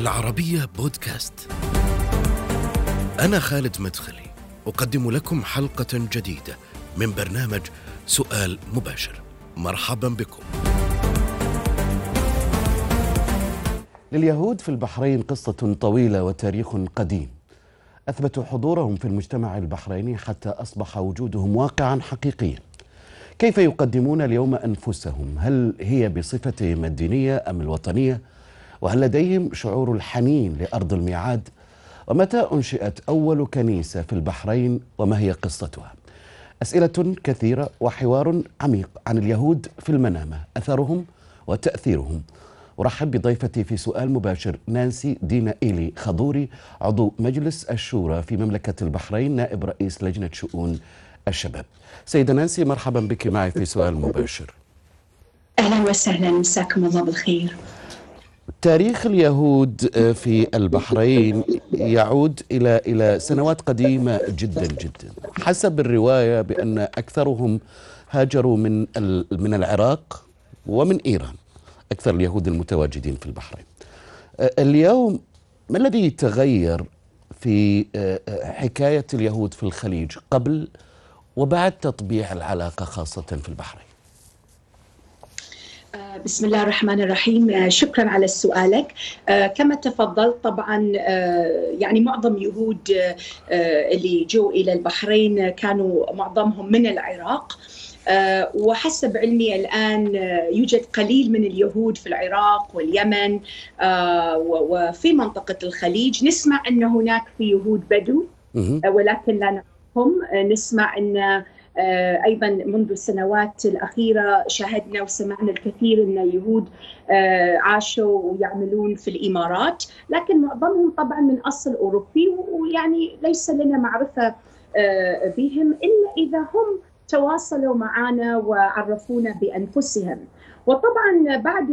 العربية بودكاست. أنا خالد مدخلي، أقدم لكم حلقة جديدة من برنامج سؤال مباشر. مرحبا بكم. لليهود في البحرين قصة طويلة وتاريخ قديم. أثبتوا حضورهم في المجتمع البحريني حتى أصبح وجودهم واقعا حقيقيا. كيف يقدمون اليوم أنفسهم؟ هل هي بصفتهم الدينية أم الوطنية؟ وهل لديهم شعور الحنين لأرض الميعاد؟ ومتى أنشئت أول كنيسة في البحرين؟ وما هي قصتها؟ أسئلة كثيرة وحوار عميق عن اليهود في المنامة أثرهم وتأثيرهم. أرحب بضيفتي في سؤال مباشر نانسي دينا إيلي خضوري عضو مجلس الشورى في مملكة البحرين نائب رئيس لجنة شؤون الشباب. سيدة نانسي مرحبا بك معي في سؤال مباشر. أهلا وسهلا مساكم الله بالخير. تاريخ اليهود في البحرين يعود إلى إلى سنوات قديمة جدا جدا. حسب الرواية بأن أكثرهم هاجروا من من العراق ومن إيران أكثر اليهود المتواجدين في البحرين. اليوم ما الذي تغير في حكاية اليهود في الخليج قبل وبعد تطبيع العلاقة خاصة في البحرين؟ بسم الله الرحمن الرحيم. شكرا على سؤالك. كما تفضلت طبعا يعني معظم يهود اللي جو إلى البحرين كانوا معظمهم من العراق. وحسب علمي الآن يوجد قليل من اليهود في العراق واليمن وفي منطقة الخليج. نسمع إن هناك في يهود بدو ولكن لا نعرفهم. نسمع إن أيضا منذ السنوات الأخيرة شاهدنا وسمعنا الكثير أن اليهود عاشوا ويعملون في الإمارات لكن معظمهم طبعا من أصل أوروبي ويعني ليس لنا معرفة بهم إلا إذا هم تواصلوا معنا وعرفونا بأنفسهم. وطبعا بعد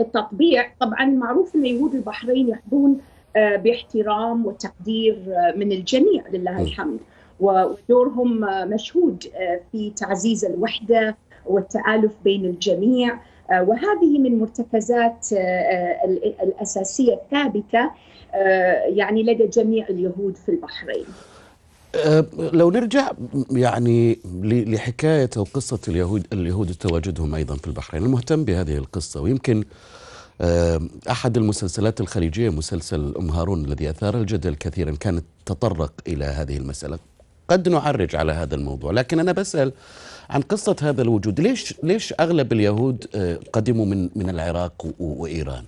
التطبيع طبعا معروف أن يهود البحرين يحظون باحترام وتقدير من الجميع لله الحمد. ودورهم مشهود في تعزيز الوحدة والتآلف بين الجميع وهذه من مرتكزات الأساسية الثابتة يعني لدى جميع اليهود في البحرين. لو نرجع يعني لحكاية أو قصه اليهود اليهود تواجدهم أيضا في البحرين، المهتم بهذه القصة ويمكن أحد المسلسلات الخليجية مسلسل أم هارون الذي أثار الجدل كثيرا كانت تطرق إلى هذه المسألة. قد نعرج على هذا الموضوع. لكن أنا بسأل عن قصة هذا الوجود. ليش ليش أغلب اليهود قدموا من من العراق وإيران؟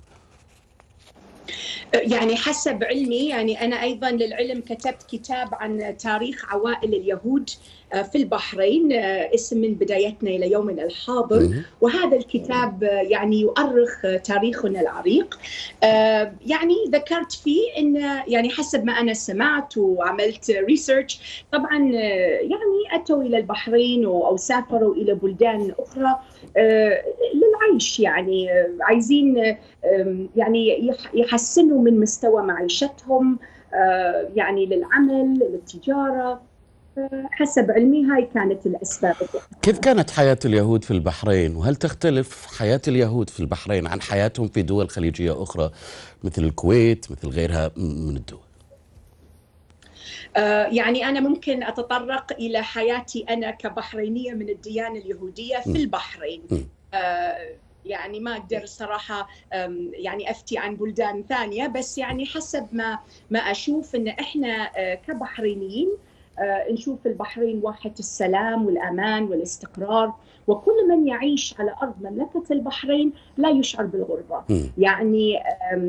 يعني حسب علمي يعني أنا أيضا للعلم كتبت كتاب عن تاريخ عوائل اليهود في البحرين اسم من بدايتنا إلى يومنا الحاضر. وهذا الكتاب يعني يؤرخ تاريخنا العريق. يعني ذكرت فيه إن يعني حسب ما أنا سمعت وعملت ريسيرش طبعا يعني أتوا إلى البحرين أو سافروا إلى بلدان أخرى للعيش يعني عايزين يعني يحسنوا من مستوى معيشتهم يعني للعمل للتجارة حسب علمي هاي كانت الأسباب. كيف كانت حياة اليهود في البحرين؟ وهل تختلف حياة اليهود في البحرين عن حياتهم في دول خليجية أخرى مثل الكويت مثل غيرها من الدول؟ يعني أنا ممكن أتطرق إلى حياتي أنا كبحرينية من الديانة اليهودية في البحرين. يعني ما أقدر صراحة يعني أفتي عن بلدان ثانية بس يعني حسب ما ما أشوف أن إحنا كبحرينيين نشوف البحرين واحة السلام والأمان والاستقرار وكل من يعيش على أرض مملكة البحرين لا يشعر بالغربة. يعني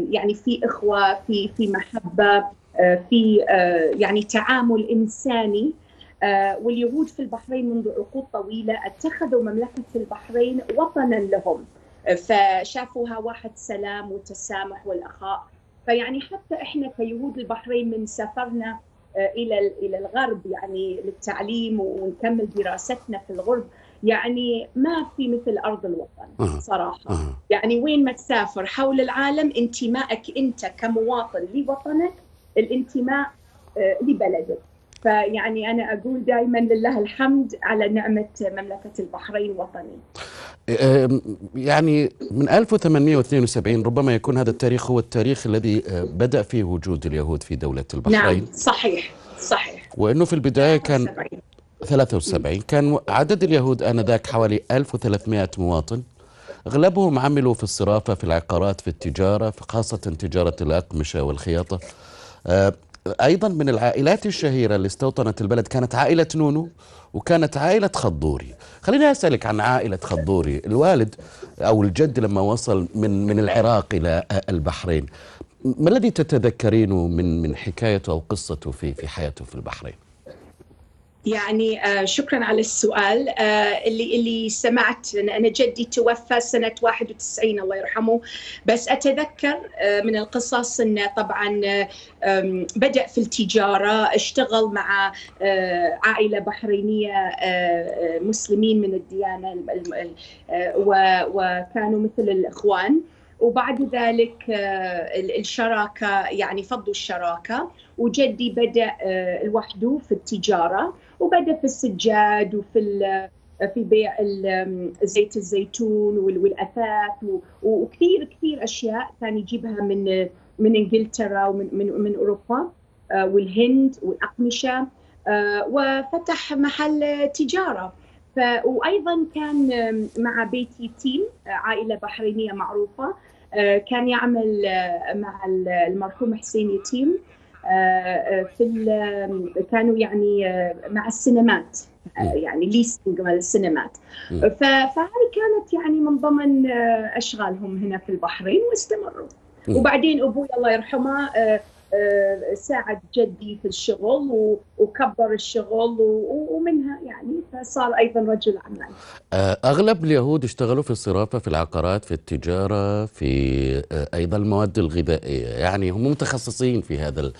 يعني في إخوة في في محبة في يعني تعامل إنساني واليهود في البحرين منذ عقود طويلة اتخذوا مملكة البحرين وطنا لهم. فشافوها واحد سلام وتسامح والأخاء. فيعني حتى إحنا كيهود البحرين من سافرنا إلى إلى الغرب يعني للتعليم ونكمل دراستنا في الغرب يعني ما في مثل أرض الوطن صراحة. يعني وين ما تسافر حول العالم انتمائك أنت كمواطن لوطنك الانتماء لبلدك. فيعني أنا أقول دائما لله الحمد على نعمة مملكة البحرين وطني. يعني من 1872 ربما يكون هذا التاريخ هو التاريخ الذي بدأ فيه وجود اليهود في دولة البحرين. نعم صحيح صحيح. وأنه في البداية كان 73 كان عدد اليهود آنذاك حوالي 1300 مواطن. أغلبهم عملوا في الصرافة في العقارات في التجارة خاصة تجارة الأقمشة والخياطة. أيضا من العائلات الشهيرة اللي استوطنت البلد كانت عائلة نونو وكانت عائلة خضوري. خليني أسألك عن عائلة خضوري. الوالد أو الجد لما وصل من من العراق إلى البحرين ما الذي تتذكرينه من من حكايته أو قصته في في حياته في البحرين؟ يعني آه شكرا على السؤال. آه اللي اللي سمعت أنا جدي توفى سنة 91 الله يرحمه. بس أتذكر آه من القصص انه طبعا بدأ في التجارة اشتغل مع عائلة بحرينية مسلمين من الديانة وكانوا مثل الإخوان. وبعد ذلك الشراكة يعني فضوا الشراكة. وجدي بدأ لوحده في التجارة. وبدا في السجاد وفي في بيع زيت الزيتون والأثاث وكثير كثير أشياء كان يجيبها من من إنجلترا ومن من, من أوروبا والهند والأقمشة وفتح محل تجارة. ف وأيضا كان مع بيتي تيم عائلة بحرينية معروفة كان يعمل مع المرحوم حسين يتيم في كانوا يعني مع السينمات يعني ليستنج مال السينمات. فهذه كانت يعني من ضمن أشغالهم هنا في البحرين واستمروا. وبعدين أبوي الله يرحمه ساعد جدي في الشغل وكبر الشغل ومنها يعني فصار أيضا رجل اعمال. أغلب اليهود اشتغلوا في الصرافة في العقارات في التجارة في أيضا المواد الغذائية يعني هم متخصصين في هذا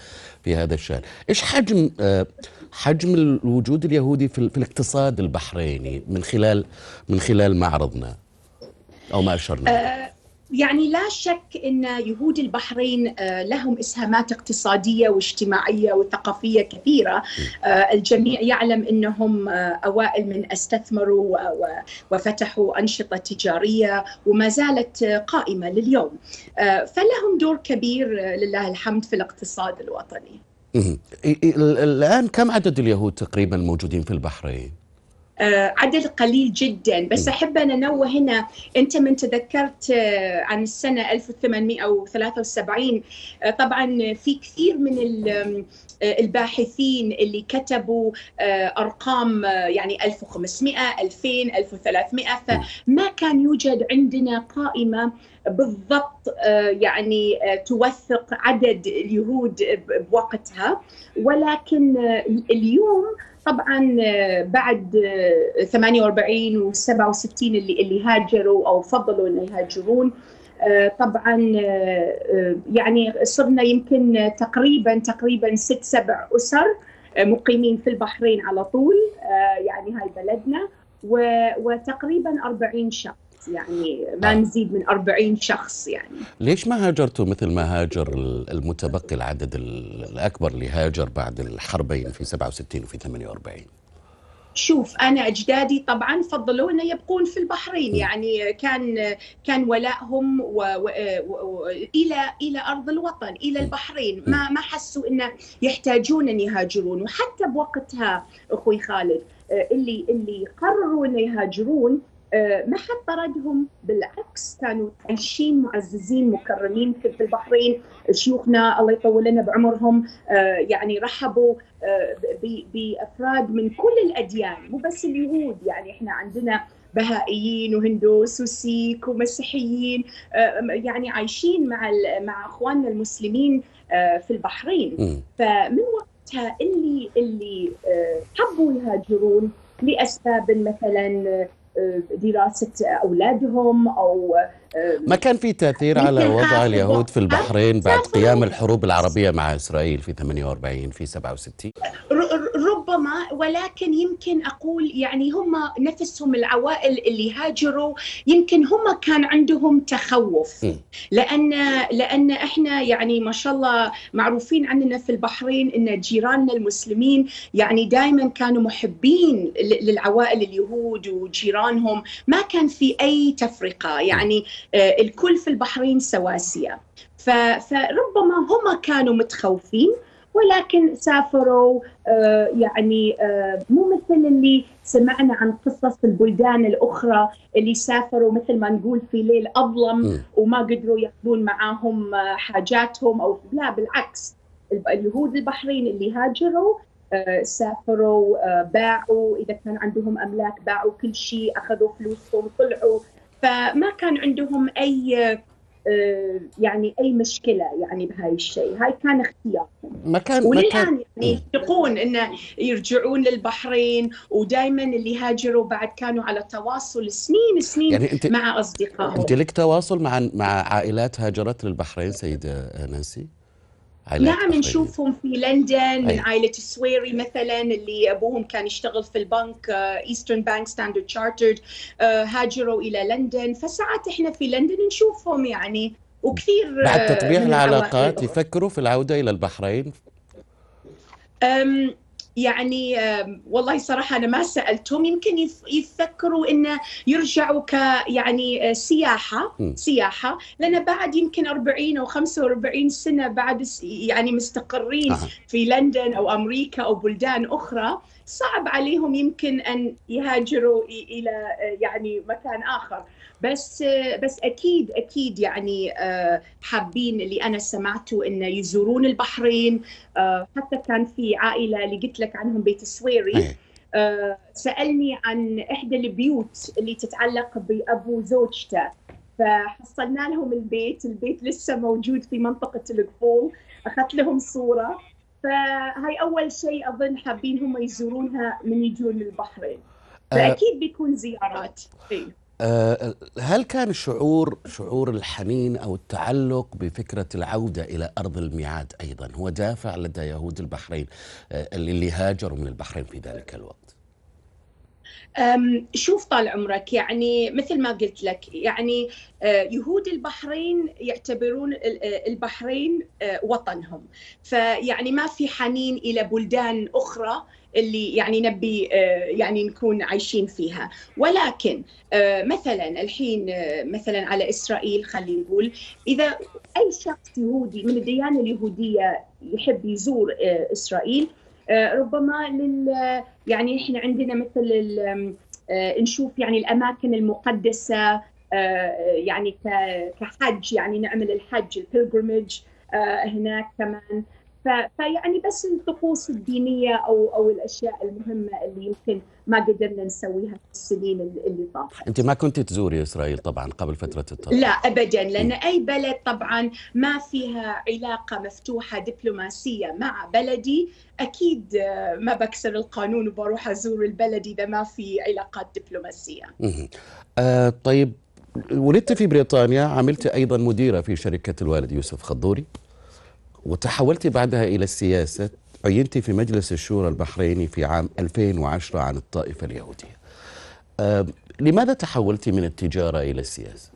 في هذا الشأن. إيش حجم حجم الوجود اليهودي في, في الاقتصاد البحريني من خلال من خلال معرضنا أو ما اشرنا؟ أه يعني لا شك إن يهود البحرين لهم إسهامات اقتصادية واجتماعية وثقافية كثيرة. الجميع يعلم إنهم أوائل من استثمروا وفتحوا أنشطة تجارية وما زالت قائمة لليوم. فلهم دور كبير لله الحمد في الاقتصاد الوطني. الآن كم عدد اليهود تقريبا موجودين في البحرين؟ عدد قليل جدا. بس أحب أن أنوه هنا أنت من تذكرت عن السنة 1873 طبعا في كثير من الباحثين اللي كتبوا أرقام يعني 1500 2000 1300 فما كان يوجد عندنا قائمة بالضبط يعني توثق عدد اليهود بوقتها؟ ولكن اليوم طبعا بعد 48 و 67 اللي اللي هاجروا أو فضلوا إنه يهاجرون طبعا يعني صرنا يمكن تقريبا تقريبا ست سبع أسر مقيمين في البحرين على طول يعني هاي بلدنا وتقريبا 40 شخص. يعني ما نزيد من 40 شخص يعني. ليش ما هاجرتوا مثل ما هاجر المتبقي العدد الأكبر اللي هاجر بعد الحربين في 67 وفي 48 شوف أنا أجدادي طبعا فضلوا إنه يبقون في البحرين. يعني كان كان ولائهم و... و... و... إلى إلى أرض الوطن إلى البحرين. ما ما حسوا انه يحتاجون ان يهاجرون. وحتى بوقتها أخوي خالد اللي اللي قرروا إنه يهاجرون ما حد طردهم. بالعكس كانوا عايشين معززين مكرمين في البحرين. شيوخنا الله يطول لنا بعمرهم يعني رحبوا بأفراد من كل الأديان مو بس اليهود. يعني إحنا عندنا بهائيين وهندوس وسيك ومسيحيين يعني عايشين مع مع إخواننا المسلمين في البحرين. فمن وقتها اللي اللي حبوا يهاجرون لأسباب مثلا دراسة أولادهم أو ما كان في تأثير على وضع حافظ اليهود في البحرين بعد سافروا. قيام الحروب العربية مع إسرائيل في 48 في 67 ر- ر- ربما ولكن يمكن أقول يعني هم نفسهم العوائل اللي هاجروا يمكن هم كان عندهم تخوف. لأن لأن إحنا يعني ما شاء الله معروفين عننا في البحرين إن جيراننا المسلمين يعني دائما كانوا محبين للعوائل اليهود وجيرانهم. ما كان في أي تفرقة. يعني الكل في البحرين سواسية ف- فربما هم كانوا متخوفين ولكن سافروا آه، يعني آه، مو مثل اللي سمعنا عن قصص البلدان الأخرى اللي سافروا مثل ما نقول في ليل أظلم. وما قدروا ياخذون معاهم آه، حاجاتهم أو لا بالعكس اليهود البحرين اللي هاجروا آه، سافروا آه، باعوا إذا كان عندهم أملاك باعوا كل شيء أخذوا فلوسهم طلعوا فما كان عندهم أي آه، يعني أي مشكلة يعني بهاي الشيء. هاي كان اختيار. ما كان ما وللآن كان يعني يشتقون إنه يرجعون للبحرين ودائما اللي هاجروا بعد كانوا على تواصل سنين سنين يعني أنت مع أصدقائهم. أنت لك تواصل مع مع عائلات هاجرت للبحرين سيدة نانسي؟ نعم. نشوفهم في لندن من. عائلة السويري مثلا اللي أبوهم كان يشتغل في البنك Eastern Bank Standard Chartered هاجروا إلى لندن فساعات إحنا في لندن نشوفهم يعني وكثير بعد آه، تطبيع من العلاقات. يفكروا في العودة إلى البحرين يعني والله صراحة أنا ما سألتهم يمكن يف- يفكروا إنه يرجعوا ك يعني آه، سياحة م. سياحة لأن بعد يمكن 40 أو 45 سنة بعد يعني مستقرين أها. في لندن أو أمريكا أو بلدان أخرى صعب عليهم يمكن أن يهاجروا إلى آه، يعني مكان آخر بس بس أكيد أكيد يعني آه، حابين اللي أنا سمعته إنه يزورون البحرين آه، حتى كان في عائلة اللي قلت لك عنهم بيت السويري أي. آه، سألني عن إحدى البيوت اللي تتعلق بأبو زوجته فحصلنا لهم البيت البيت لسه موجود في منطقة القفول أخذت لهم صورة فهاي أول شيء أظن حابين هم يزورونها من يجون للبحرين آه. فأكيد بيكون زيارات إيه. آه، هل كان شعور شعور الحنين أو التعلق بفكرة العودة إلى أرض الميعاد أيضا هو دافع لدى يهود البحرين آه، اللي هاجروا من البحرين في ذلك الوقت؟ شوف طال عمرك يعني مثل ما قلت لك يعني يهود البحرين يعتبرون ال- البحرين وطنهم. فيعني ما في حنين إلى بلدان أخرى اللي يعني نبي يعني نكون عايشين فيها. ولكن مثلا الحين مثلا على إسرائيل خلينا نقول إذا أي شخص يهودي من الديانة اليهودية يحب يزور إسرائيل آه، ربما لل يعني إحنا عندنا مثل آه، نشوف يعني الأماكن المقدسة آه، يعني كحج يعني نعمل الحج البلجرمج هناك كمان. فيعني بس الطقوس الدينية أو أو الأشياء المهمة اللي يمكن ما قدرنا نسويها في السنين اللي طافت. أنت ما كنت تزوري إسرائيل طبعا قبل فترة الطلاق. لا ابدا لأن أي بلد طبعا ما فيها علاقة مفتوحة دبلوماسية مع بلدي أكيد آه، ما بكسر القانون وبروح أزور البلد إذا ما في علاقات دبلوماسية. آه طيب ولدت في بريطانيا عملت أيضا مديرة في شركة الوالد يوسف خضوري وتحولت بعدها إلى السياسة عينت في مجلس الشورى البحريني في عام 2010 عن الطائفة اليهودية. آه لماذا تحولت من التجارة إلى السياسة؟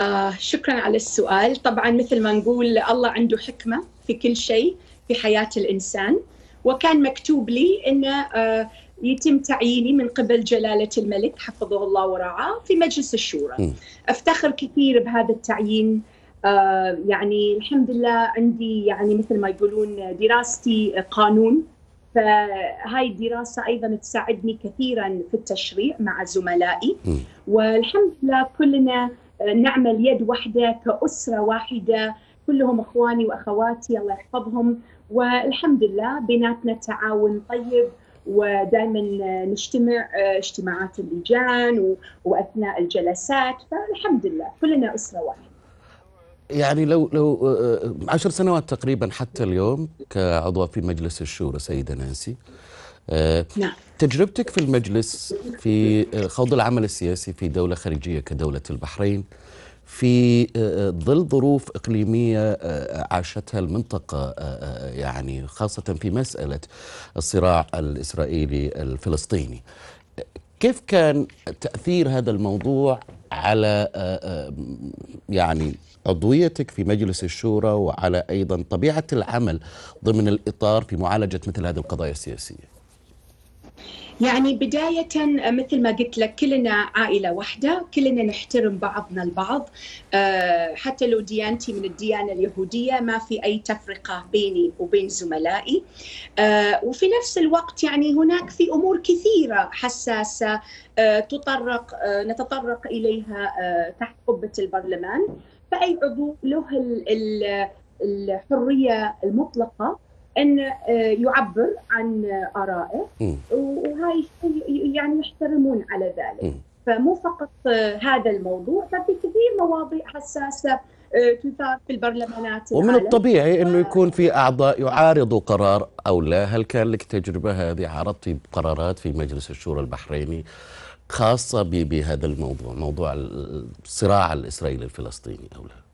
آه شكرا على السؤال طبعا مثل ما نقول الله عنده حكمة في كل شيء في حياة الإنسان وكان مكتوب لي أن آه يتم تعييني من قبل جلالة الملك حفظه الله ورعاه في مجلس الشورى م. أفتخر كثير بهذا التعيين آه يعني الحمد لله عندي يعني مثل ما يقولون دراستي قانون. فهاي الدراسة أيضا تساعدني كثيرا في التشريع مع زملائي. والحمد لله كلنا نعمل يد واحدة كأسرة واحدة. كلهم إخواني وأخواتي الله يحفظهم. والحمد لله بيناتنا تعاون طيب. ودائما نجتمع اجتماعات اللجان و- وأثناء الجلسات. فالحمد لله كلنا أسرة واحدة. يعني لو لو آه، عشر سنوات تقريبا حتى اليوم كعضوة في مجلس الشورى سيدة نانسي آه، نعم. تجربتك في المجلس في خوض العمل السياسي في دولة خارجية كدولة البحرين في ظل ظروف إقليمية عاشتها المنطقة يعني خاصة في مسألة الصراع الإسرائيلي الفلسطيني كيف كان تأثير هذا الموضوع على يعني عضويتك في مجلس الشورى وعلى أيضا طبيعة العمل ضمن الإطار في معالجة مثل هذه القضايا السياسية. يعني بداية مثل ما قلت لك كلنا عائلة واحدة كلنا نحترم بعضنا البعض. آه، حتى لو ديانتي من الديانة اليهودية ما في أي تفرقة بيني وبين زملائي. آه، وفي نفس الوقت يعني هناك في أمور كثيرة حساسة آه، تطرق نتطرق إليها تحت قبة البرلمان. فأي عضو له الحرية المطلقة أن آه، يعبر عن آرائه. وهاي يعني يحترمون على ذلك. فمو فقط آه، هذا الموضوع بل في كثير مواضيع حساسة آه، تثار في البرلمانات ومن العالم. الطبيعي إنه يكون في أعضاء يعارضوا قرار أو لا، هل كان لك تجربة هذه؟ عرضتي قرارات في مجلس الشورى البحريني خاصة بهذا الموضوع، موضوع الصراع الإسرائيلي الفلسطيني أو لا؟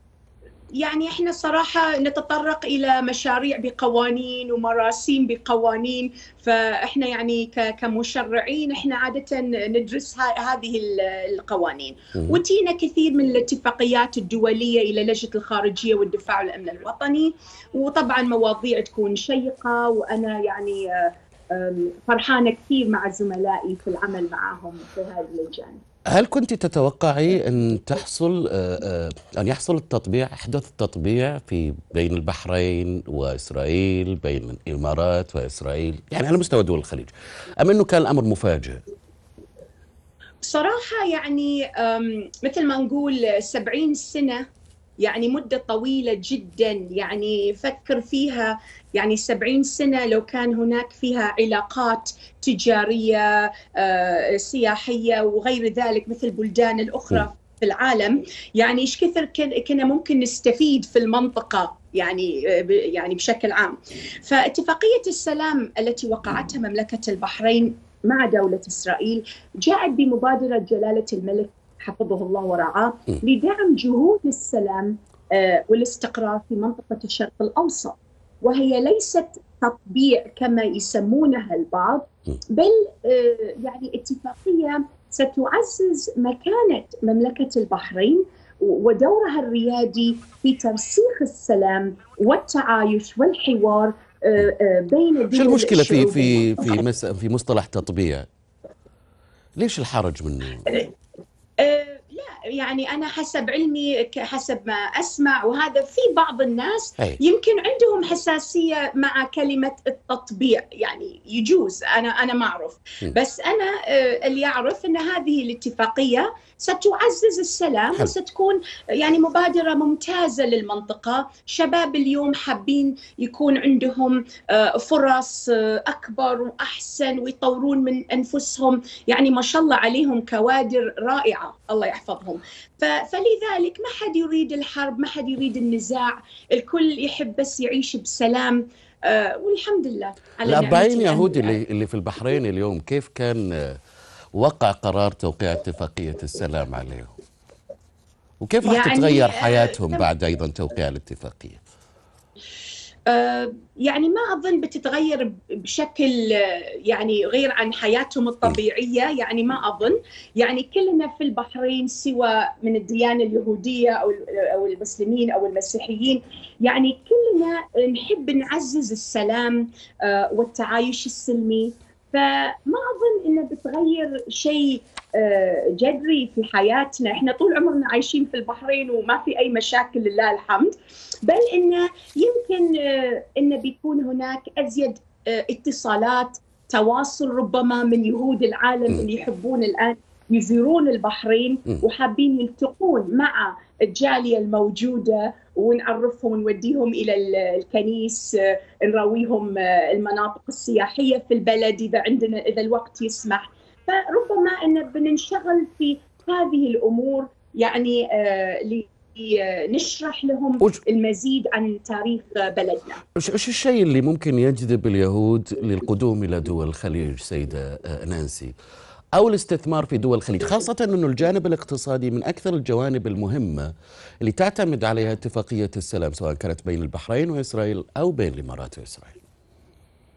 يعني إحنا صراحة نتطرق إلى مشاريع بقوانين ومراسيم بقوانين فإحنا يعني كمشرعين إحنا عادة ندرس هذه القوانين. وتينا كثير من الاتفاقيات الدولية إلى لجنة الخارجية والدفاع والامن الوطني. وطبعا مواضيع تكون شيقة وأنا يعني فرحانة كثير مع زملائي في العمل معهم في هذه اللجان. هل كنت تتوقعي أن تحصل آه، آه، أن يحصل التطبيع أحدث التطبيع في بين البحرين وإسرائيل بين الإمارات وإسرائيل يعني على مستوى دول الخليج أم أنه كان الأمر مفاجئ؟ صراحة يعني مثل ما نقول 70 سنة يعني مدة طويلة جدا. يعني فكر فيها يعني 70 سنة لو كان هناك فيها علاقات تجارية آه، سياحية وغير ذلك مثل البلدان الأخرى في العالم. يعني إيش كثر كنا ممكن نستفيد في المنطقة يعني آه، يعني بشكل عام. فاتفاقية السلام التي وقعتها مملكة البحرين مع دولة إسرائيل جاءت بمبادرة جلالة الملك حفظه الله ورعاه لدعم جهود السلام آه، والاستقرار في منطقة الشرق الأوسط وهي ليست تطبيع كما يسمونها البعض بل آه، يعني اتفاقية ستعزز مكانة مملكة البحرين ودورها الريادي في ترسيخ السلام والتعايش والحوار آه، بين شو المشكلة في في في في مصطلح تطبيع؟ ليش الحرج منه؟ أه لا يعني أنا حسب علمي حسب ما أسمع وهذا في بعض الناس أي. يمكن عندهم حساسية مع كلمة التطبيع يعني يجوز أنا أنا ما أعرف. بس أنا أه اللي أعرف إن هذه الاتفاقية ستعزز السلام وستكون يعني مبادرة ممتازة للمنطقة. شباب اليوم حابين يكون عندهم أه فرص أه أكبر وأحسن ويطورون من أنفسهم. يعني ما شاء الله عليهم كوادر رائعة. الله يحفظهم. فلذلك ما حد يريد الحرب ما حد يريد النزاع الكل يحب بس يعيش بسلام. آه والحمد لله. على الأربعين يهودي اللي, اللي في البحرين اليوم كيف كان آه، وقع قرار توقيع اتفاقية السلام عليهم؟ وكيف راح يعني تتغير حياتهم بعد أيضا توقيع الاتفاقية؟ آه، يعني ما أظن بتتغير بشكل آه، يعني غير عن حياتهم الطبيعية يعني ما أظن. يعني كلنا في البحرين سوى من الديانة اليهودية أو أو المسلمين أو المسيحيين. يعني كلنا نحب نعزز السلام آه، والتعايش السلمي. فما أظن إنه بتغير شيء جذري في حياتنا. إحنا طول عمرنا عايشين في البحرين وما في أي مشاكل لله الحمد. بل انه يمكن آه، انه بيكون هناك أزيد آه، اتصالات تواصل ربما من يهود العالم اللي يحبون الآن يزورون البحرين وحابين يلتقون مع الجالية الموجودة ونعرفهم ونوديهم إلى الكنيس آه، نراويهم المناطق السياحية في البلد إذا عندنا إذا الوقت يسمح. فربما أن بننشغل في هذه الأمور يعني نشرح لهم وش- المزيد عن تاريخ بلدنا. إيش الشيء اللي ممكن يجذب اليهود للقدوم إلى دول الخليج سيدة آه، نانسي؟ أو الاستثمار في دول الخليج خاصة إنه الجانب الاقتصادي من أكثر الجوانب المهمة اللي تعتمد عليها اتفاقية السلام سواء كانت بين البحرين وإسرائيل أو بين الإمارات وإسرائيل.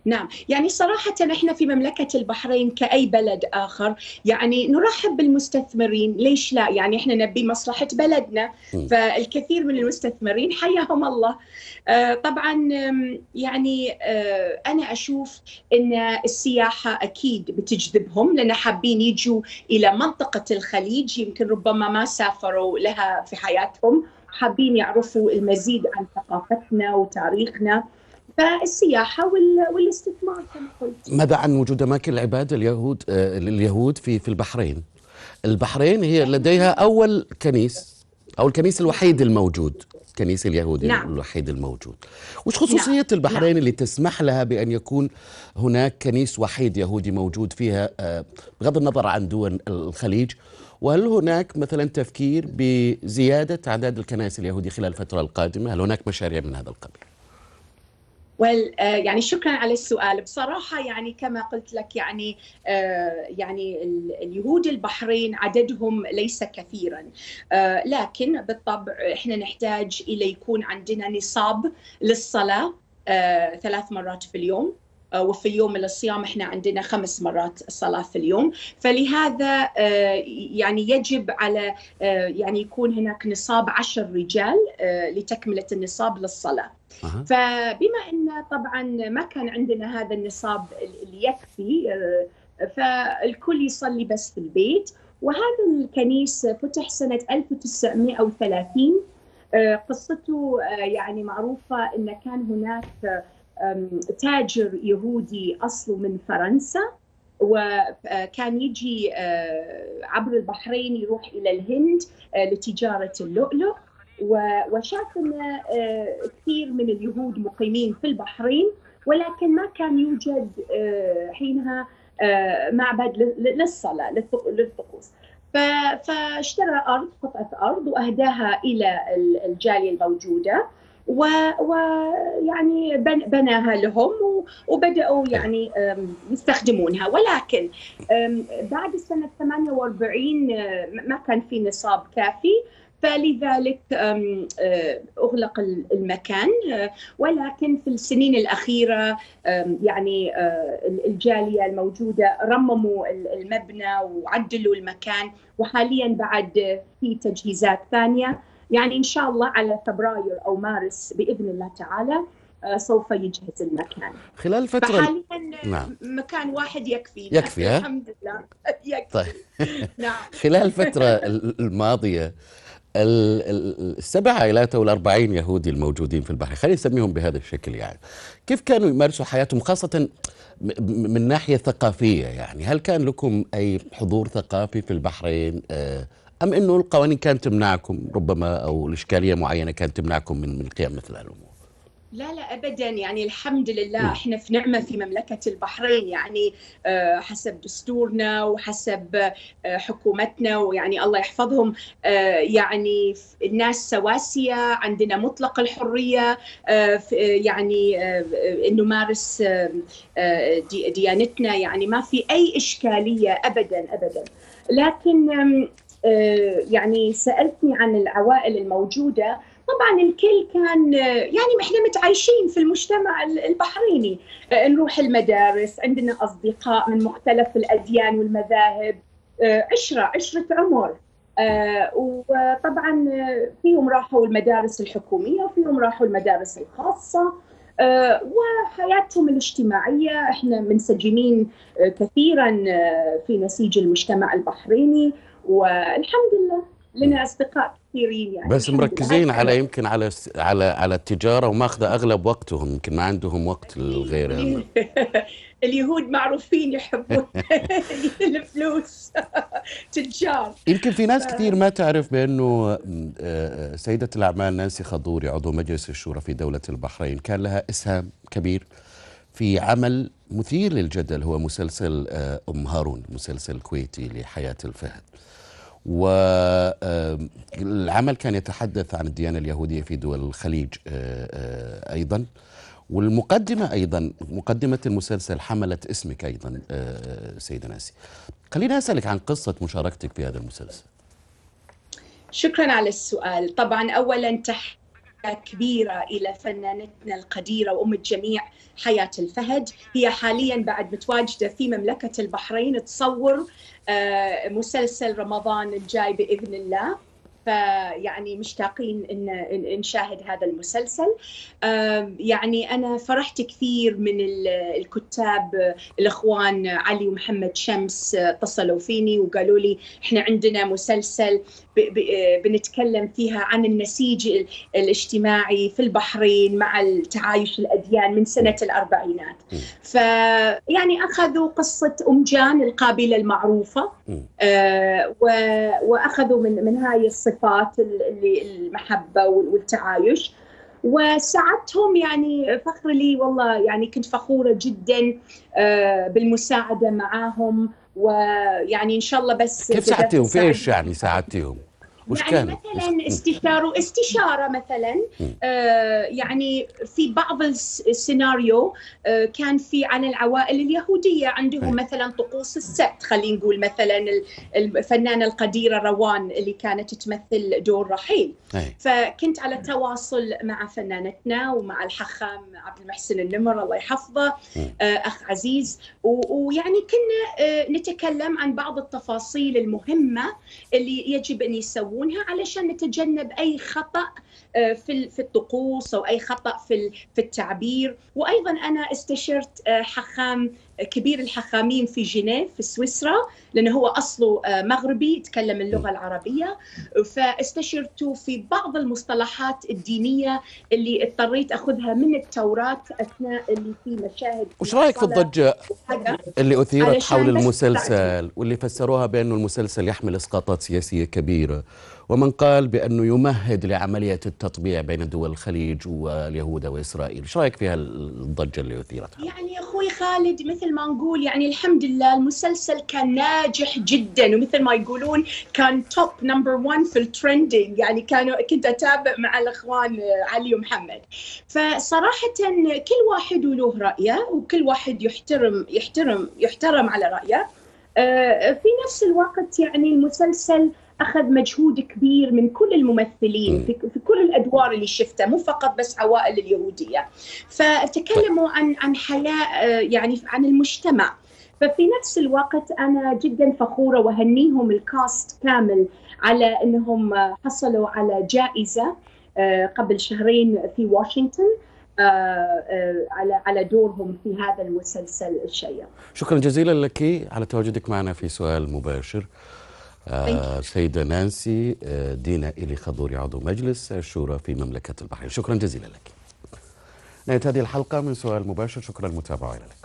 نعم. يعني صراحة إحنا في مملكة البحرين كأي بلد آخر يعني نرحب بالمستثمرين. ليش لا؟ يعني إحنا نبي مصلحة بلدنا. فالكثير من المستثمرين حياهم الله. آه طبعا يعني آه أنا أشوف أن السياحة أكيد بتجذبهم لأن حابين يجوا إلى منطقة الخليج. يمكن ربما ما سافروا لها في حياتهم. حابين يعرفوا المزيد عن ثقافتنا وتاريخنا. فالسياحة وال- والاستثمار كما قلت. ماذا عن وجود أماكن العباده اليهود آه، لليهود في في البحرين؟ البحرين هي لديها أول كنيس أو الكنيس الوحيد الموجود الكنيس اليهودي نعم. الوحيد الموجود. وش خصوصية البحرين اللي تسمح لها بأن يكون هناك كنيس وحيد يهودي موجود فيها آه، بغض النظر عن دول الخليج؟ وهل هناك مثلا تفكير بزيادة أعداد الكنائس اليهودية خلال الفترة القادمة؟ هل هناك مشاريع من هذا القبيل؟ وال آه، يعني شكرا على السؤال. بصراحة يعني كما قلت لك يعني آه، يعني ال- اليهود البحرين عددهم ليس كثيرا. آه، لكن بالطبع إحنا نحتاج إلى يكون عندنا نصاب للصلاة آه، ثلاث مرات في اليوم. وفي يوم الصيام إحنا عندنا خمس مرات صلاة في اليوم. فلهذا آه، يعني يجب على آه، يعني يكون هناك نصاب عشر رجال آه، لتكملة النصاب للصلاة. أها. فبما إن طبعا ما كان عندنا هذا النصاب اللي يكفي آه، فالكل يصلي بس في البيت. وهذا الكنيس فتح سنة 1930 آه، قصته آه، يعني معروفة إن كان هناك تاجر يهودي أصله من فرنسا وكان يجي آه، عبر البحرين يروح إلى الهند آه، لتجارة اللؤلؤ. وشاف ان آه، كثير من اليهود مقيمين في البحرين ولكن ما كان يوجد آه، حينها آه، معبد للصلاة للط- للطقوس. فاشترى أرض قطعة أرض وأهداها إلى ال- الجالية الموجودة. ويعني بناها لهم وبدأوا يعني يستخدمونها. ولكن بعد سنه 48 آه، ما كان في نصاب كافي. فلذلك آه، أغلق ال- المكان. آه، ولكن في السنين الأخيرة أم، يعني ال- الجالية الموجودة رمموا ال- المبنى وعدلوا المكان. وحاليا بعد في تجهيزات ثانية. يعني إن شاء الله على فبراير أو مارس بإذن الله تعالى آه، سوف يجهز المكان. خلال الفترة فحاليا نعم. مكان واحد يكفي. يكفي، ها؟ الحمد لله. يكفي. طيب. نعم. خلال الفترة ال- الماضية ال- ال- السبع عائلات أو الأربعين يهودي الموجودين في البحرين خلينا نسميهم بهذا الشكل يعني كيف كانوا يمارسوا حياتهم؟ خاصة من ناحية ثقافية يعني هل كان لكم أي حضور ثقافي في البحرين؟ آه، أم أنه القوانين كانت تمنعكم ربما أو الإشكالية معينة كانت تمنعكم من من القيام مثل هالأمور؟ لا لا ابدا. يعني الحمد لله. إحنا في نعمة في مملكة البحرين. يعني آه، حسب دستورنا وحسب آه، حكومتنا ويعني الله يحفظهم آه، يعني الناس سواسية عندنا مطلق الحرية يعني نمارس دي- ديانتنا. يعني ما في أي إشكالية ابدا ابدا. لكن يعني سألتني عن العوائل الموجودة. طبعا الكل كان يعني إحنا متعايشين في المجتمع البحريني. نروح المدارس عندنا أصدقاء من مختلف الأديان والمذاهب. عشرة عشرة عمر. آه، وطبعا فيهم راحوا المدارس الحكومية وفيهم راحوا المدارس الخاصة. آه، وحياتهم الاجتماعية إحنا منسجمين آه، كثيرا آه، في نسيج المجتمع البحريني. والحمد لله لنا أصدقاء كثيرين يعني. بس. مركزين على يمكن على على على التجارة وماخذة أغلب وقتهم يمكن ما عندهم وقت للغير اليهود معروفين يحبون الفلوس. تجار. يمكن في ناس كثير ما تعرف بأنه آه، سيدة الأعمال نانسي خضوري عضو مجلس الشورى في دولة البحرين كان لها إسهام كبير في عمل مثير للجدل هو مسلسل آه، أم هارون مسلسل كويتي لحياة الفهد. والعمل كان يتحدث عن الديانة اليهودية في دول الخليج آه، آه، أيضا. والمقدمة أيضا مقدمة المسلسل حملت اسمك أيضا آه، سيدة ناسي. خليني أسألك عن قصة مشاركتك في هذا المسلسل. شكرا على السؤال. طبعا اولا تحيه كبيرة إلى فنانتنا القديرة وأم الجميع حياة الفهد. هي حاليا بعد متواجدة في مملكة البحرين. تصور آه، مسلسل رمضان الجاي بإذن الله. فيعني مشتاقين إن نشاهد هذا المسلسل. يعني أنا فرحت كثير من ال- الكتاب الإخوان علي ومحمد شمس اتصلوا فيني وقالوا لي إحنا عندنا مسلسل ب- بنتكلم فيها عن النسيج ال- الاجتماعي في البحرين مع التعايش الأديان من سنة الأربعينات. فيعني أخذوا قصة أم جان القابلة المعروفة. آه، وأخذوا من من هاي الصفات اللي المحبة وال- والتعايش. وساعدتهم يعني فخر لي والله يعني كنت فخورة جدا آه، بالمساعدة معاهم. ويعني إن شاء الله بس كيف ساعدتيهم؟ في إيش يعني ساعدتيهم؟ وش يعني كان مثلا استشاره استشاره مثلا آه يعني في بعض الس- السيناريو آه كان في عن العوائل اليهودية عندهم. مثلا طقوس السبت خلينا نقول مثلا ال- الفنانة القديرة روان اللي كانت تمثل دور رحيل. فكنت على تواصل مع فنانتنا ومع الحخام عبد المحسن النمر الله يحفظه. آه، أخ عزيز ويعني كنا آه، نتكلم عن بعض التفاصيل المهمة اللي يجب أن يسوونها علشان نتجنب أي خطأ آه، في في الطقوس أو أي خطأ في في التعبير. وأيضا أنا استشرت آه، حخام كبير الحخامين في جنيف في سويسرا لأنه هو أصله آه، مغربي يتكلم اللغة العربية. فاستشرته في بعض المصطلحات الدينية اللي اضطريت أخذها من التوراة أثناء اللي في مشاهد وش رأيك في الضجه. اللي أثيرت حول المسلسل واللي فسروها بانه المسلسل يحمل إسقاطات سياسية كبيرة؟ ومن قال بانه يمهد لعملية التطبيع بين دول الخليج واليهود وإسرائيل، إيش رأيك في هالضجة اللي اثيرت؟ يعني يا أخوي خالد مثل ما نقول يعني الحمد لله المسلسل كان ناجح جدا ومثل ما يقولون كان top number 1 في ال trending يعني كانوا كنت أتابع مع الأخوان علي ومحمد. فصراحه كل واحد وله رأيه وكل واحد يحترم يحترم يحترم على رأيه. آه، في نفس الوقت يعني المسلسل أخذ مجهود كبير من كل الممثلين في, في كل الأدوار اللي شفتها مو فقط بس عوائل اليهودية. فتكلموا عن عن حياة آه، يعني عن المجتمع. ففي نفس الوقت أنا جدا فخورة وأهنيهم الكاست كامل على إنهم حصلوا على جائزة آه، قبل شهرين في واشنطن آه، على على دورهم في هذا المسلسل الشيق. شكرا جزيلا لك على تواجدك معنا في سؤال مباشر. آه سيدة نانسي آه دينا إلي خضوري عضو مجلس الشورى في مملكة البحرين. شكرا جزيلا لك. نهاية هذه الحلقة من سؤال مباشر. شكرا للمتابعة. اللقاء.